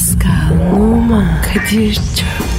Pascal, Oman, Kadir çok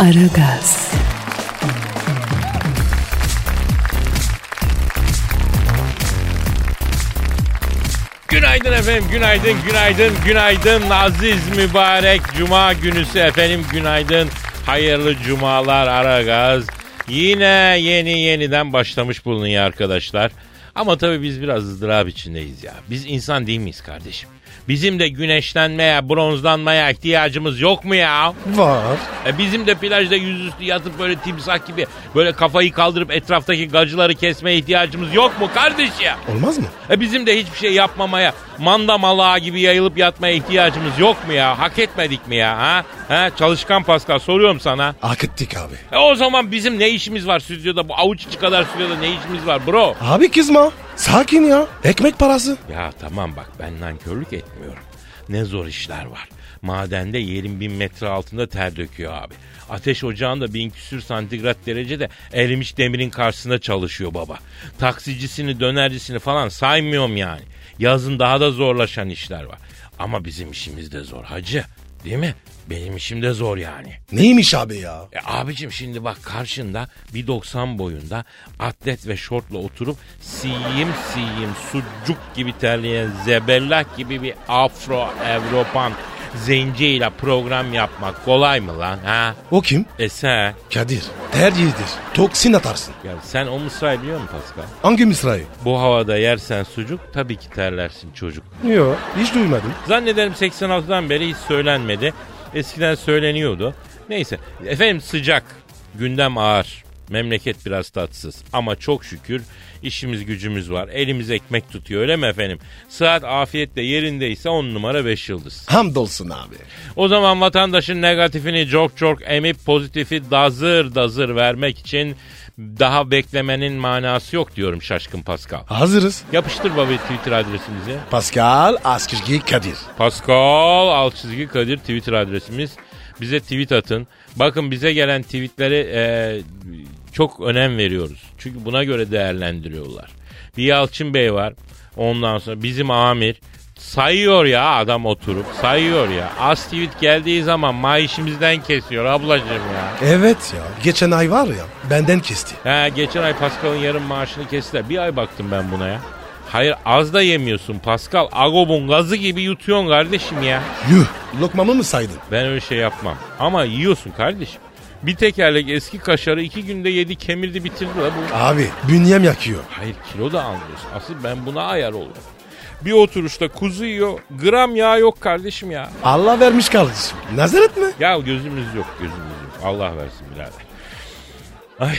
Aragaz, Günaydın efendim, günaydın, günaydın, günaydın. Aziz mübarek cuma günüsü efendim, günaydın. Hayırlı cumalar Aragaz. Yine yeni yeniden başlamış bulunuyor arkadaşlar. Ama tabii biz biraz ızdırap içindeyiz ya. Biz insan değil miyiz kardeşim? Bizim de güneşlenmeye, bronzlanmaya ihtiyacımız yok mu ya? Var. E bizim de plajda yüzüstü yatıp böyle timsah gibi böyle kafayı kaldırıp etraftaki gacıları kesmeye ihtiyacımız yok mu kardeş ya? Olmaz mı? E bizim de hiçbir şey yapmamaya, manda malağı gibi yayılıp yatmaya ihtiyacımız yok mu ya? Hak etmedik mi ya? Ha? Ha? Çalışkan Pascal soruyorum sana. Hak ettik abi. E o zaman bizim ne işimiz var stüdyoda? Bu avuç içi kadar stüdyoda ne işimiz var bro? Abi kızma. Sakin ya. Ekmek parası. Ya tamam bak ben nankörlük etmiyorum. Ne zor işler var. Madende yerin bin metre altında ter döküyor abi. Ateş ocağında bin küsür santigrat derecede erimiş demirin karşısında çalışıyor baba. Taksicisini dönercisini falan saymıyorum yani. Yazın daha da zorlaşan işler var. Ama bizim işimiz de zor hacı. Değil mi? Benim işim de zor yani. Neymiş abi ya? E abicim şimdi bak karşında bir 90 boyunda atlet ve şortla oturup siyim siyim sucuk gibi terleyen zebellak gibi bir afro Avrupan zenciyle program yapmak kolay mı lan ha? O kim? E sen Kadir. Tercihidir. Toksin atarsın. ya sen o mısrayı biliyor musun Pascal? Hangi misrayı? Bu havada yersen sucuk tabii ki terlersin çocuk. Yok. Hiç duymadım. Zannederim 86'dan beri hiç söylenmedi. Eskiden söyleniyordu. Neyse efendim sıcak, gündem ağır, memleket biraz tatsız ama çok şükür işimiz gücümüz var. Elimiz ekmek tutuyor öyle mi efendim? Sıhhat afiyetle yerindeyse 10 numara 5 yıldız. Hamdolsun abi. O zaman vatandaşın negatifini çok çok emip pozitifi dazır dazır vermek için daha beklemenin manası yok diyorum şaşkın Pascal. Hazırız. Yapıştır baba Twitter adresimizi. Pascal Askışgi Kadir. Pascal alt çizgi Kadir Twitter adresimiz. Bize tweet atın. Bakın bize gelen tweetleri e, çok önem veriyoruz. Çünkü buna göre değerlendiriyorlar. Bir Yalçın Bey var. Ondan sonra bizim amir sayıyor ya adam oturup sayıyor ya. Az tweet geldiği zaman maaşımızdan kesiyor ablacığım ya. Evet ya. Geçen ay var ya benden kesti. Ha, geçen ay Pascal'ın yarım maaşını kestiler. Bir ay baktım ben buna ya. Hayır az da yemiyorsun Pascal. Agob'un gazı gibi yutuyorsun kardeşim ya. Yuh. Lokmamı mı saydın? Ben öyle şey yapmam. Ama yiyorsun kardeşim. Bir tekerlek eski kaşarı iki günde yedi kemirdi bitirdi la bu. Abi bünyem yakıyor. Hayır kilo da almıyorsun. Asıl ben buna ayar olurum. Bir oturuşta kuzu yiyor. Gram yağ yok kardeşim ya. Allah vermiş kardeşim. Nazaret mi? Ya gözümüz yok gözümüz yok. Allah versin birader. Ay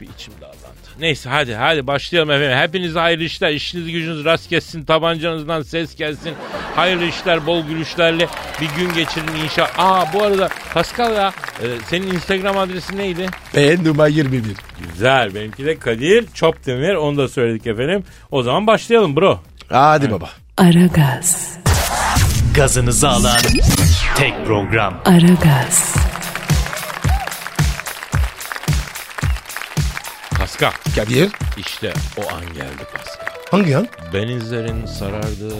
bir içim dağlandı. Neyse hadi hadi başlayalım efendim. Hepinize hayırlı işler. İşiniz gücünüz rast gelsin. Tabancanızdan ses gelsin. Hayırlı işler bol gülüşlerle bir gün geçirin inşallah. Aa bu arada Pascal ya e, senin Instagram adresin neydi? Ben numara 21. Güzel benimki de Kadir Çopdemir onu da söyledik efendim. O zaman başlayalım bro. Hadi baba. Aragaz, gazınızı alan tek program. Aragaz, Pascal Kadir. işte o an geldi Pascal. Hangi an? Benizlerin sarardığı,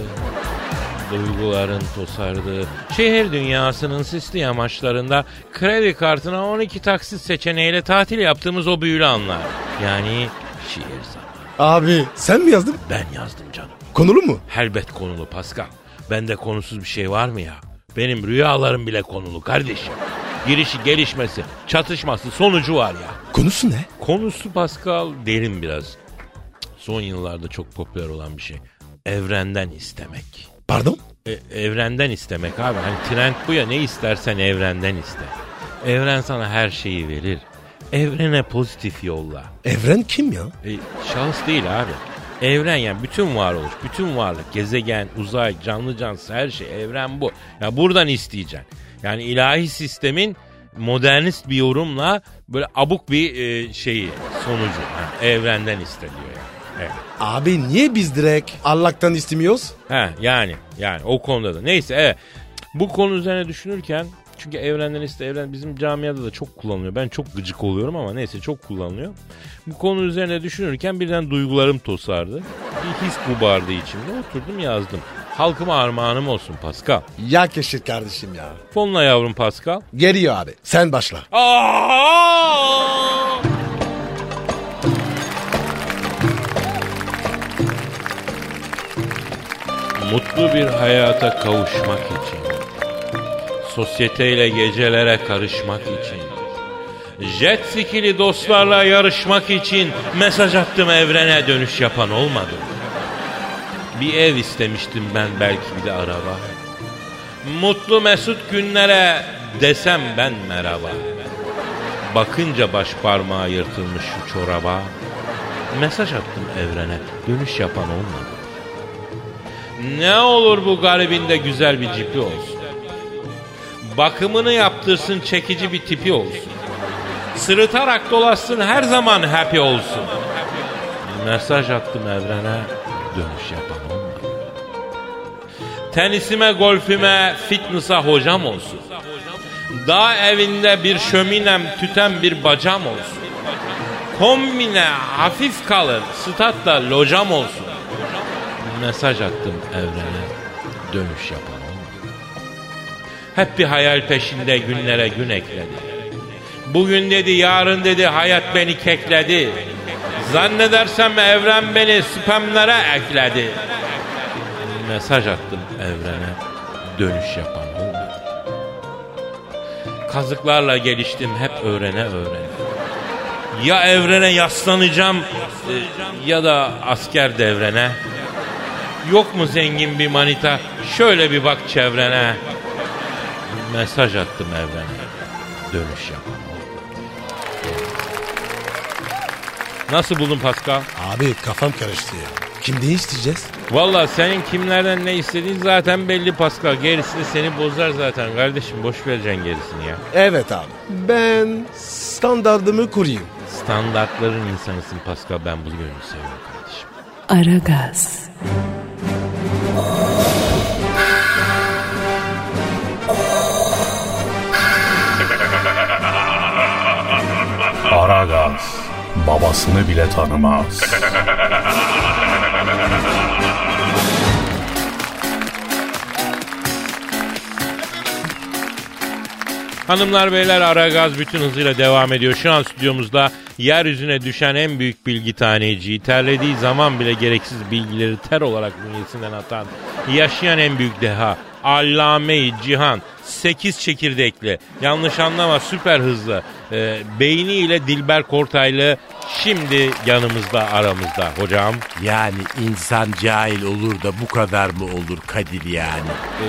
duyguların tosardığı, şehir dünyasının sisli yamaçlarında kredi kartına 12 taksit seçeneğiyle tatil yaptığımız o büyülü anlar. Yani şiir zamanı. Abi sen mi yazdın? Ben yazdım canım. Konulu mu? Helbet konulu Pascal. Bende konusuz bir şey var mı ya? Benim rüyalarım bile konulu kardeşim. Girişi gelişmesi, çatışması sonucu var ya. Konusu ne? Konusu Pascal derin biraz. Son yıllarda çok popüler olan bir şey. Evrenden istemek. Pardon? E, evrenden istemek abi. Hani trend bu ya ne istersen evrenden iste. Evren sana her şeyi verir. Evrene pozitif yolla. Evren kim ya? E, şahıs değil abi. Evren yani bütün varoluş, bütün varlık, gezegen, uzay, canlı cansız her şey evren bu. Ya buradan isteyeceksin. Yani ilahi sistemin modernist bir yorumla böyle abuk bir e, şeyi sonucu. Ha, evrenden isteniyor yani. Evet. Abi niye biz direkt Allah'tan istemiyoruz? Ha yani yani o konuda da. Neyse evet. Bu konu üzerine düşünürken çünkü evrenden iste evren bizim camiada da çok kullanılıyor. Ben çok gıcık oluyorum ama neyse çok kullanılıyor. Bu konu üzerine düşünürken birden duygularım tosardı. Bir his bubardı içimde. Oturdum yazdım. Halkıma armağanım olsun Pascal. Ya keşir kardeşim ya. Fonla yavrum Pascal. Geliyor abi. Sen başla. Aa! Mutlu bir hayata kavuşmak için, sosyeteyle gecelere karışmak için, jet skili dostlarla yarışmak için mesaj attım evrene dönüş yapan olmadı. Bir ev istemiştim ben belki bir de araba. Mutlu mesut günlere desem ben merhaba. Bakınca baş parmağı yırtılmış şu çoraba. Mesaj attım evrene dönüş yapan olmadı. Ne olur bu garibinde güzel bir cipi olsun. Bakımını yaptırsın çekici bir tipi olsun. Sırıtarak dolaşsın her zaman happy olsun. Mesaj attım evrene dönüş yapan. Tenisime, golfüme, fitness'a hocam olsun. Dağ evinde bir şöminem tüten bir bacam olsun. Kombine hafif kalır, statta locam olsun. Mesaj attım evrene, dönüş yapan. Hep bir hayal peşinde günlere gün ekledi. Bugün dedi, yarın dedi, hayat beni kekledi. Zannedersem evren beni spamlara ekledi. Mesaj attım evrene, dönüş yapan olmadı. Kazıklarla geliştim hep öğrene öğrene. Ya evrene yaslanacağım e, ya da asker devrene. Yok mu zengin bir manita şöyle bir bak çevrene. Mesaj attım evrene. Dönüş yap. Nasıl buldun Pascal? Abi kafam karıştı ya. Kimden isteyeceğiz? Valla senin kimlerden ne istediğin zaten belli Pascal. Gerisi de seni bozar zaten kardeşim. Boş vereceksin gerisini ya. Evet abi. Ben standartımı kurayım. Standartların insanısın Pascal. Ben bunu gönül seviyorum kardeşim. Aragaz, Aragaz babasını bile tanımaz. Hanımlar beyler Aragaz bütün hızıyla devam ediyor. Şu an stüdyomuzda yeryüzüne düşen en büyük bilgi taneciyi, terlediği zaman bile gereksiz bilgileri ter olarak bünyesinden atan, yaşayan en büyük deha, Allame-i Cihan, 8 çekirdekli, yanlış anlama süper hızlı, e, beyniyle Dilber Kortaylı şimdi yanımızda aramızda hocam. Yani insan cahil olur da bu kadar mı olur Kadir yani? E,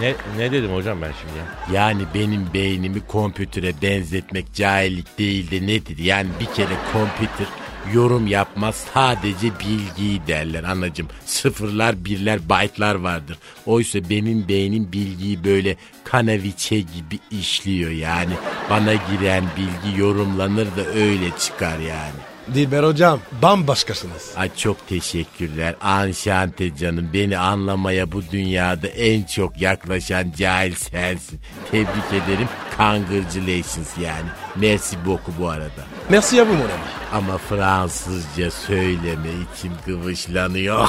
ne, ne dedim hocam ben şimdi ya? Yani benim beynimi kompütüre benzetmek cahillik değil de nedir? Yani bir kere kompütür yorum yapmaz sadece bilgiyi derler anacım. Sıfırlar birler byte'lar vardır. Oysa benim beynim bilgiyi böyle kanaviçe gibi işliyor yani. Bana giren bilgi yorumlanır da öyle çıkar yani. Dilber hocam bambaşkasınız. Ay çok teşekkürler. Anşante canım. Beni anlamaya bu dünyada en çok yaklaşan cahil sensin. Tebrik ederim. Congratulations yani. Merci beaucoup bu arada. Merci ya bu mon ami. Ama Fransızca söyleme içim kıvışlanıyor.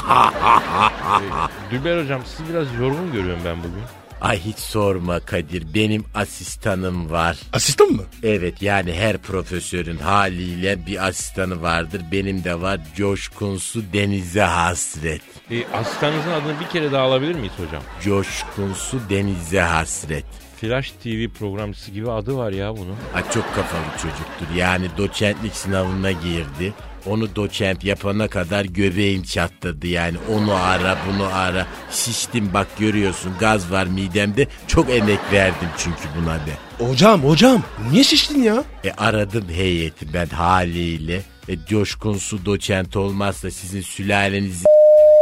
Dilber hocam sizi biraz yorgun görüyorum ben bugün. Ay hiç sorma Kadir. Benim asistanım var. Asistan mı? Evet yani her profesörün haliyle bir asistanı vardır. Benim de var coşkunsu denize hasret. E, asistanınızın adını bir kere daha alabilir miyiz hocam? Coşkunsu denize hasret. Flash TV programcısı gibi adı var ya bunun. Ay çok kafalı çocuktur. Yani doçentlik sınavına girdi. Onu doçent yapana kadar göbeğim çatladı yani. Onu ara bunu ara. Şiştim bak görüyorsun gaz var midemde. Çok emek verdim çünkü buna de. Hocam hocam niye şiştin ya? E aradım heyeti ben haliyle. E, Coşkun Su doçent olmazsa sizin sülalenizi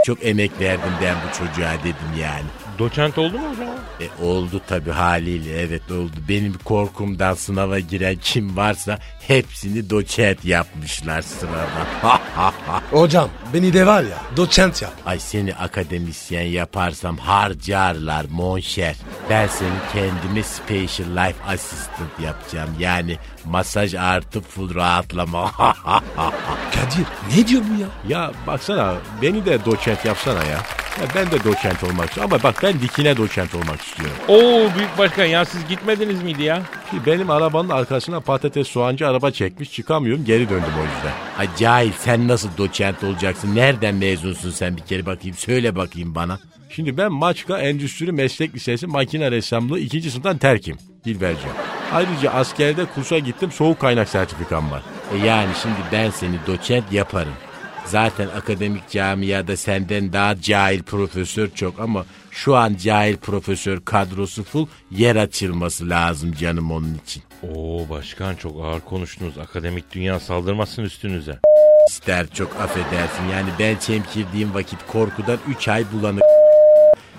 çok emek verdim ben bu çocuğa dedim yani. Doçent oldu mu hocam? E, oldu tabii haliyle evet oldu. Benim korkumdan sınava giren kim varsa hepsini doçent yapmışlar sırada. Hocam beni de var ya doçent yap. Ay seni akademisyen yaparsam harcarlar monşer. Ben seni kendime special life assistant yapacağım. Yani masaj artı full rahatlama. Kadir ne diyor bu ya? Ya baksana beni de doçent yapsana ya. Ya ben de doçent olmak istiyorum ama bak ben dikine doçent olmak istiyorum. Oo büyük başkan ya siz gitmediniz miydi ya? Ki benim arabanın arkasına patates soğancı araba çekmiş çıkamıyorum geri döndüm o yüzden. Ay cahil sen nasıl doçent olacaksın? Nereden mezunsun sen bir kere bakayım söyle bakayım bana. Şimdi ben Maçka Endüstri Meslek Lisesi makine ressamlığı ikinci sınıftan terkim. Dilberciğim. Ayrıca askerde kursa gittim soğuk kaynak sertifikam var. E yani şimdi ben seni doçent yaparım. Zaten akademik camiada senden daha cahil profesör çok ama şu an cahil profesör kadrosu full yer açılması lazım canım onun için. Oo başkan çok ağır konuştunuz. Akademik dünya saldırmasın üstünüze. İster çok affedersin yani ben çemkirdiğim vakit korkudan 3 ay bulanık.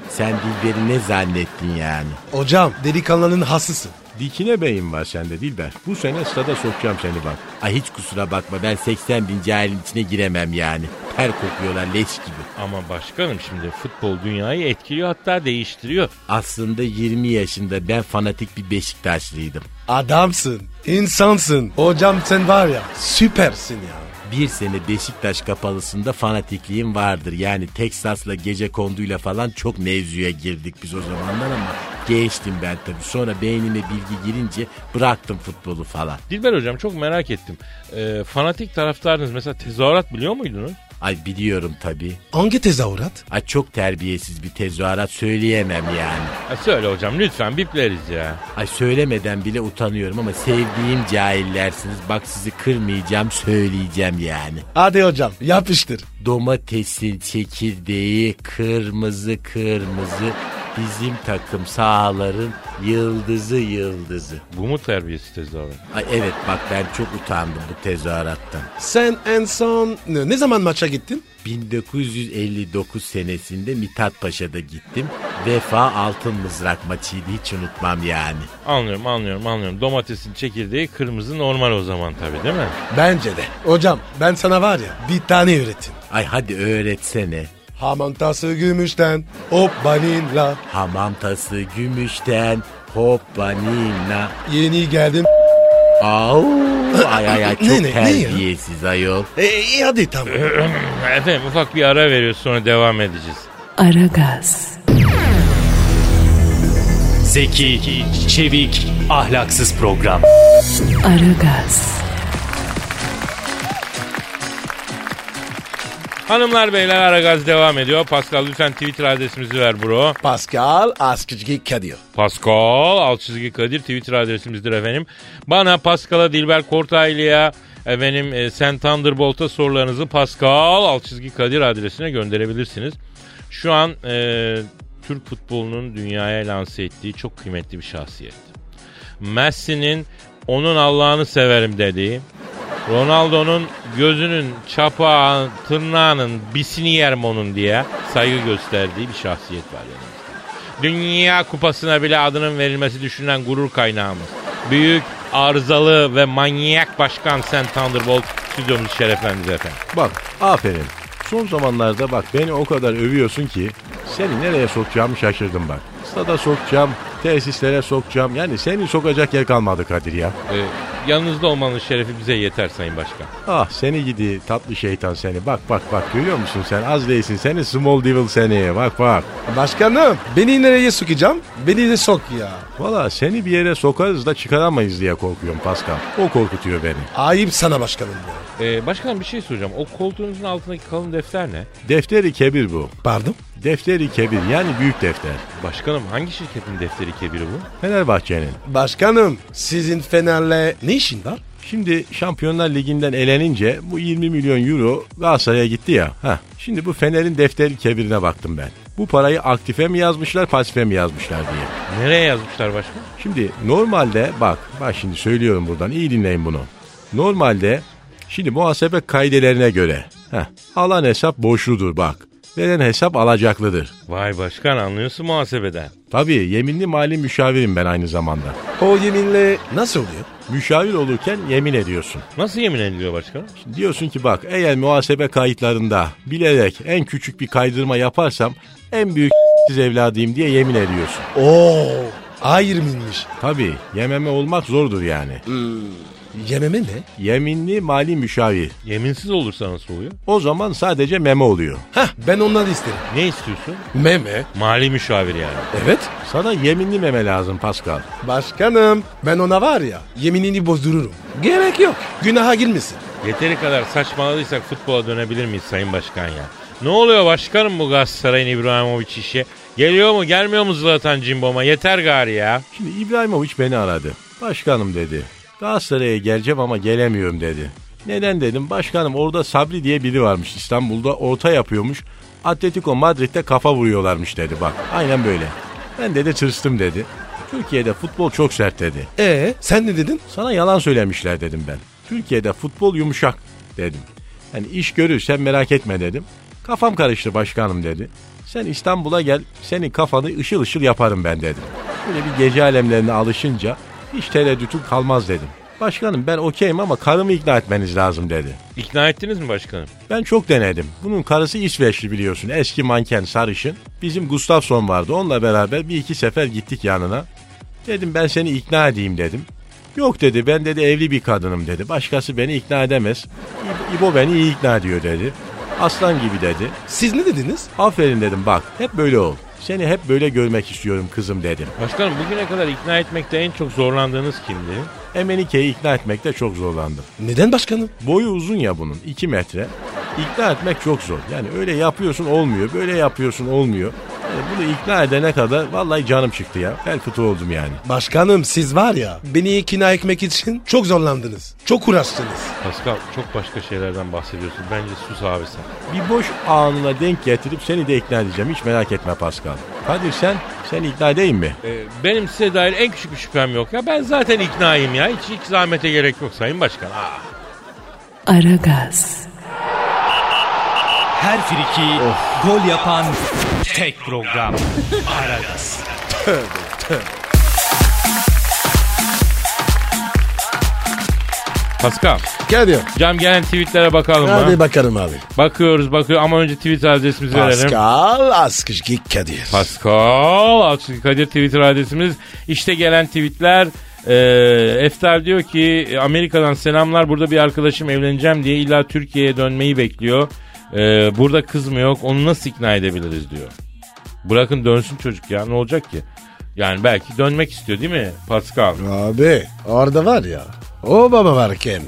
Sen Dilber'i ne zannettin yani? Hocam delikanlının hasısın. Dikine beyin var sende Dilber. Bu sene stada sokacağım seni bak. Ay hiç kusura bakma ben 80 bin cahilin içine giremem yani. Ter kokuyorlar leş gibi. Ama başkanım şimdi futbol dünyayı etkiliyor hatta değiştiriyor. Aslında 20 yaşında ben fanatik bir Beşiktaşlıydım. Adamsın. insansın. Hocam sen var ya süpersin ya. Bir sene Beşiktaş kapalısında fanatikliğim vardır. Yani Teksas'la gece konduyla falan çok mevzuya girdik biz o zamanlar ama gençtim ben tabii. Sonra beynime bilgi girince bıraktım futbolu falan. Dilber hocam çok merak ettim. Ee, fanatik taraftarınız mesela tezahürat biliyor muydunuz? Ay biliyorum tabii. Hangi tezahürat? Ay çok terbiyesiz bir tezahürat söyleyemem yani. Ha, söyle hocam lütfen bipleriz ya. Ay söylemeden bile utanıyorum ama sevdiğim cahillersiniz. Bak sizi kırmayacağım söyleyeceğim yani. Hadi hocam yapıştır. Domatesin çekirdeği kırmızı kırmızı. Bizim takım sahaların yıldızı yıldızı. Bu mu terbiyesiz tezahürat? Ay evet bak ben çok utandım bu tezahürattan. Sen en son ne, zaman maça gittin? 1959 senesinde Mithat Paşa'da gittim. Vefa altın mızrak maçıydı hiç unutmam yani. Anlıyorum anlıyorum anlıyorum. Domatesin çekirdeği kırmızı normal o zaman tabii değil mi? Bence de. Hocam ben sana var ya bir tane öğretim. Ay hadi öğretsene. Hamam tası gümüşten hop vanilla. Hamam tası gümüşten hoppa nina. Yeni geldim. Au, ay ay ay çok Ne, terbiyesiz ayol. E, iyi hadi tamam. Efendim ufak bir ara veriyoruz sonra devam edeceğiz. Aragaz, Zeki, çevik, ahlaksız program. Aragaz, Hanımlar beyler Aragaz devam ediyor. Pascal lütfen Twitter adresimizi ver bro. Pascal Askışgi Kadir. Pascal alt çizgi Kadir Twitter adresimizdir efendim. Bana Pascal'a Dilber Kortaylı'ya efendim e, Sen Thunderbolt'a sorularınızı Pascal alt çizgi Kadir adresine gönderebilirsiniz. Şu an e, Türk futbolunun dünyaya lanse ettiği çok kıymetli bir şahsiyet. Messi'nin onun Allah'ını severim dediği, Ronaldo'nun gözünün çapağın, tırnağının bisini yerim onun diye saygı gösterdiği bir şahsiyet var yanımızda. Dünya kupasına bile adının verilmesi düşünülen gurur kaynağımız. Büyük, arızalı ve manyak başkan Sen Thunderbolt stüdyomuzu şereflendiniz efendim. Bak aferin. Son zamanlarda bak beni o kadar övüyorsun ki seni nereye sokacağımı şaşırdım bak. Stada sokacağım, tesislere sokacağım. Yani seni sokacak yer kalmadı Kadir ya. Ee, yanınızda olmanın şerefi bize yeter Sayın Başkan. Ah seni gidi tatlı şeytan seni. Bak bak bak görüyor musun sen? Az değilsin seni small devil seni. Bak bak. Başkanım beni nereye sokacağım? Beni de sok ya. Valla seni bir yere sokarız da çıkaramayız diye korkuyorum Pascal. O korkutuyor beni. Ayıp sana başkanım ya. Ee, başkanım bir şey soracağım. O koltuğunuzun altındaki kalın defter ne? Defteri kebir bu. Pardon? Defteri kebir yani büyük defter. Başkanım hangi şirketin defteri kebiri bu? Fenerbahçe'nin. Başkanım sizin Fener'le ne işin var? Şimdi Şampiyonlar Ligi'nden elenince bu 20 milyon euro Galatasaray'a gitti ya. Heh, şimdi bu Fener'in defteri kebirine baktım ben. Bu parayı aktife mi yazmışlar pasife mi yazmışlar diye. Nereye yazmışlar başkan? Şimdi normalde bak bak şimdi söylüyorum buradan iyi dinleyin bunu. Normalde Şimdi muhasebe kaidelerine göre heh, alan hesap borçludur bak. Veren hesap alacaklıdır. Vay başkan anlıyorsun muhasebeden. Tabii yeminli mali müşavirim ben aynı zamanda. O yeminle nasıl oluyor? Müşavir olurken yemin ediyorsun. Nasıl yemin ediliyor başkanım? Diyorsun ki bak eğer muhasebe kayıtlarında bilerek en küçük bir kaydırma yaparsam en büyük siz evladıyım diye yemin ediyorsun. Oo, hayır mıymış? Tabii yememe olmak zordur yani. Yememe ne? Yeminli mali müşavir. Yeminsiz olursa nasıl oluyor? O zaman sadece meme oluyor. Hah ben onları isterim. Ne istiyorsun? Meme. Mali müşavir yani. Evet. Sana yeminli meme lazım Pascal. Başkanım ben ona var ya yeminini bozdururum. Gerek yok. Günaha girmesin. Yeteri kadar saçmaladıysak futbola dönebilir miyiz Sayın Başkan ya? Ne oluyor başkanım bu Galatasaray'ın İbrahimovic işi? Geliyor mu gelmiyor mu Zlatan Cimbom'a? Yeter gari ya. Şimdi İbrahimovic beni aradı. Başkanım dedi. Galatasaray'a geleceğim ama gelemiyorum dedi. Neden dedim. Başkanım orada Sabri diye biri varmış İstanbul'da orta yapıyormuş. Atletico Madrid'de kafa vuruyorlarmış dedi bak. Aynen böyle. Ben dedi tırstım dedi. Türkiye'de futbol çok sert dedi. Ee sen ne dedin? Sana yalan söylemişler dedim ben. Türkiye'de futbol yumuşak dedim. Yani iş görürsen merak etme dedim. Kafam karıştı başkanım dedi. Sen İstanbul'a gel senin kafanı ışıl ışıl yaparım ben dedim. Böyle bir gece alemlerine alışınca hiç tereddütün kalmaz dedim. Başkanım ben okeyim ama karımı ikna etmeniz lazım dedi. İkna ettiniz mi başkanım? Ben çok denedim. Bunun karısı İsveçli biliyorsun. Eski manken sarışın. Bizim Gustafsson vardı. Onunla beraber bir iki sefer gittik yanına. Dedim ben seni ikna edeyim dedim. Yok dedi ben dedi evli bir kadınım dedi. Başkası beni ikna edemez. İbo, İbo beni iyi ikna ediyor dedi. Aslan gibi dedi. Siz ne dediniz? Aferin dedim bak hep böyle ol. Seni hep böyle görmek istiyorum kızım dedim. Başkanım bugüne kadar ikna etmekte en çok zorlandığınız kimdi? Emenike'yi ikna etmekte çok zorlandım. Neden başkanım? Boyu uzun ya bunun 2 metre. İkna etmek çok zor. Yani öyle yapıyorsun olmuyor. Böyle yapıyorsun olmuyor. Yani bunu ikna edene kadar vallahi canım çıktı ya. Bel fıtığı oldum yani. Başkanım siz var ya beni ikna etmek için çok zorlandınız. Çok uğraştınız. Pascal çok başka şeylerden bahsediyorsun. Bence sus abi sen. Bir boş anına denk getirip seni de ikna edeceğim. Hiç merak etme Pascal. Kadir sen, sen ikna edeyim mi? Ee, benim size dair en küçük bir şüphem yok ya. Ben zaten iknayım ya. Hiç, hiç zahmete gerek yok Sayın Başkan. Aa. Aragaz, Her friki gol yapan tek program. Aragaz. Pascal, Kadir. cam gelen tweetlere bakalım Hadi mı? bakalım abi. Bakıyoruz bakıyor ama önce Twitter adresimizi verelim. Pascal Askışki Kadir. Pascal Altçı Kadir Twitter adresimiz. İşte gelen tweetler. E, Eftar diyor ki Amerika'dan selamlar burada bir arkadaşım evleneceğim diye illa Türkiye'ye dönmeyi bekliyor. E, burada kız mı yok onu nasıl ikna edebiliriz diyor. Bırakın dönsün çocuk ya ne olacak ki? Yani belki dönmek istiyor değil mi Pascal? Abi orada var ya o baba varken.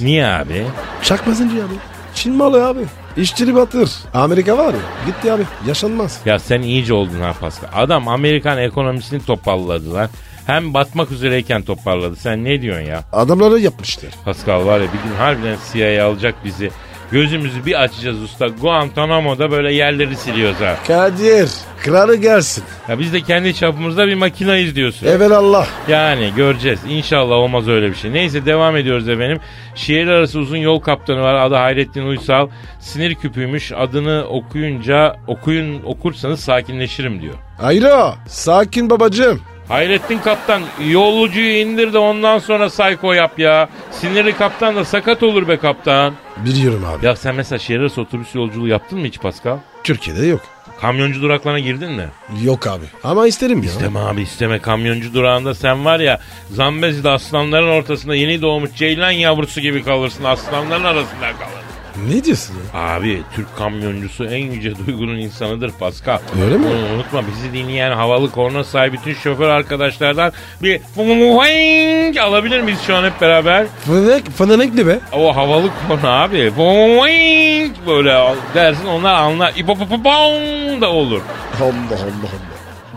Niye abi? Çakmasıncı abi. Çin malı abi. İşçili batır. Amerika var ya gitti abi yaşanmaz. Ya sen iyice oldun ha Pascal. Adam Amerikan ekonomisini toparladı lan. Hem batmak üzereyken toparladı. Sen ne diyorsun ya? Adamları yapmışlar. Pascal var ya bir gün harbiden CIA alacak bizi. Gözümüzü bir açacağız usta. Guantanamo'da böyle yerleri siliyoruz ha. Kadir kralı gelsin. Ya biz de kendi çapımızda bir makinayız diyorsun. Evelallah. Yani göreceğiz. İnşallah olmaz öyle bir şey. Neyse devam ediyoruz efendim. Şehir arası uzun yol kaptanı var. Adı Hayrettin Uysal. Sinir küpüymüş. Adını okuyunca okuyun okursanız sakinleşirim diyor. Ayro sakin babacığım. Hayrettin kaptan yolcuyu indir de ondan sonra sayko yap ya. Sinirli kaptan da sakat olur be kaptan. Biliyorum abi. Ya sen mesela şehir arası otobüs yolculuğu yaptın mı hiç Pascal? Türkiye'de yok. Kamyoncu duraklarına girdin mi? Yok abi. Ama isterim ya. İsteme abi isteme kamyoncu durağında sen var ya Zambezi'de aslanların ortasında yeni doğmuş ceylan yavrusu gibi kalırsın aslanların arasında kalır. Ne diyorsun ya? Abi Türk kamyoncusu en yüce duygunun insanıdır Pascal. Öyle mi? Bunu unutma bizi dinleyen havalı korna sahibi bütün şoför arkadaşlardan bir "Vuing" alabilir miyiz şu an hep beraber? Fınanek, fınanek ne be? O havalı korna abi. "Vuing" böyle dersin onlar anlar. İpopopopom da olur. Allah Allah Allah.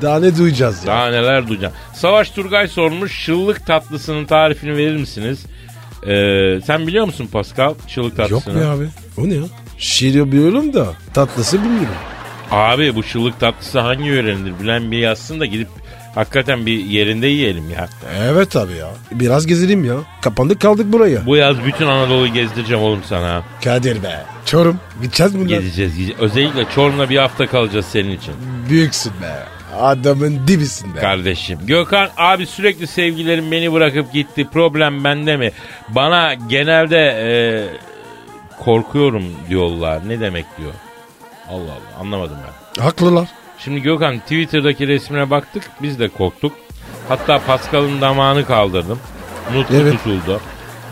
Daha ne duyacağız ya? Daha neler duyacağım. Savaş Turgay sormuş şıllık tatlısının tarifini verir misiniz? Ee, sen biliyor musun Pascal Yok tatlısını? be abi. O ne ya? Şiir biliyorum da tatlısı bilmiyorum. Abi bu şıllık tatlısı hangi yörenindir bilen bir yazsın da gidip Hakikaten bir yerinde yiyelim ya. Evet abi ya. Biraz gezelim ya. Kapandık kaldık buraya. Bu yaz bütün Anadolu'yu gezdireceğim oğlum sana. Kadir be. Çorum. Gideceğiz bundan. Gezeceğiz, gezeceğiz. Özellikle Çorum'da bir hafta kalacağız senin için. Büyüksün be. Adamın dibisin be. Kardeşim. Gökhan abi sürekli sevgilerim beni bırakıp gitti. Problem bende mi? Bana genelde e, korkuyorum diyorlar. Ne demek diyor? Allah Allah anlamadım ben. Haklılar. Şimdi Gökhan Twitter'daki resmine baktık. Biz de korktuk. Hatta Pascal'ın damağını kaldırdım. Nutku Evet. tutuldu.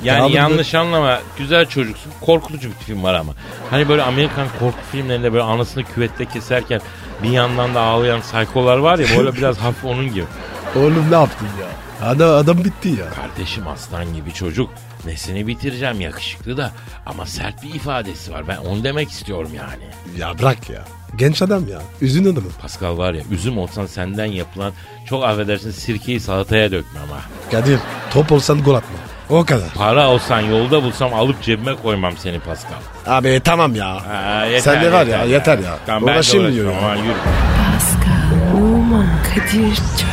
Yani Kaldırdı. yanlış anlama güzel çocuksun. Korkutucu bir film var ama. Hani böyle Amerikan korku filmlerinde böyle anasını küvette keserken bir yandan da ağlayan saykolar var ya böyle biraz hafif onun gibi. Oğlum ne yaptın ya? Adam, adam bitti ya. Kardeşim aslan gibi çocuk. Nesini bitireceğim yakışıklı da ama sert bir ifadesi var. Ben onu demek istiyorum yani. Ya bırak ya. Genç adam ya. Üzün adamı. Pascal var ya üzüm olsan senden yapılan çok affedersin sirkeyi salataya dökme ama. Kadir top olsan gol atma. O kadar. Para olsan yolda bulsam alıp cebime koymam seni Pascal. Abi tamam ya. Ha, Sen de var ya, yeter ya. Tamam ben de diyor ya. ama yürü. Pascal, Oman, Kadir çok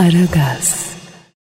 Aragaz.